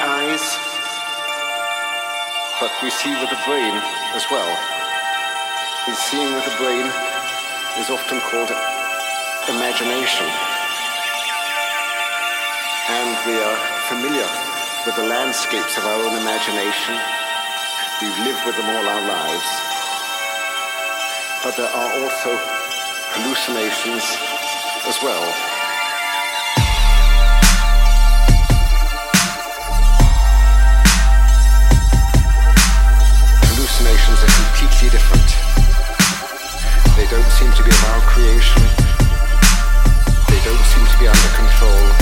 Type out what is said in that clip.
eyes, but we see with the brain as well. And seeing with the brain is often called imagination. And we are familiar with the landscapes of our own imagination. We've lived with them all our lives. But there are also hallucinations as well. Under control.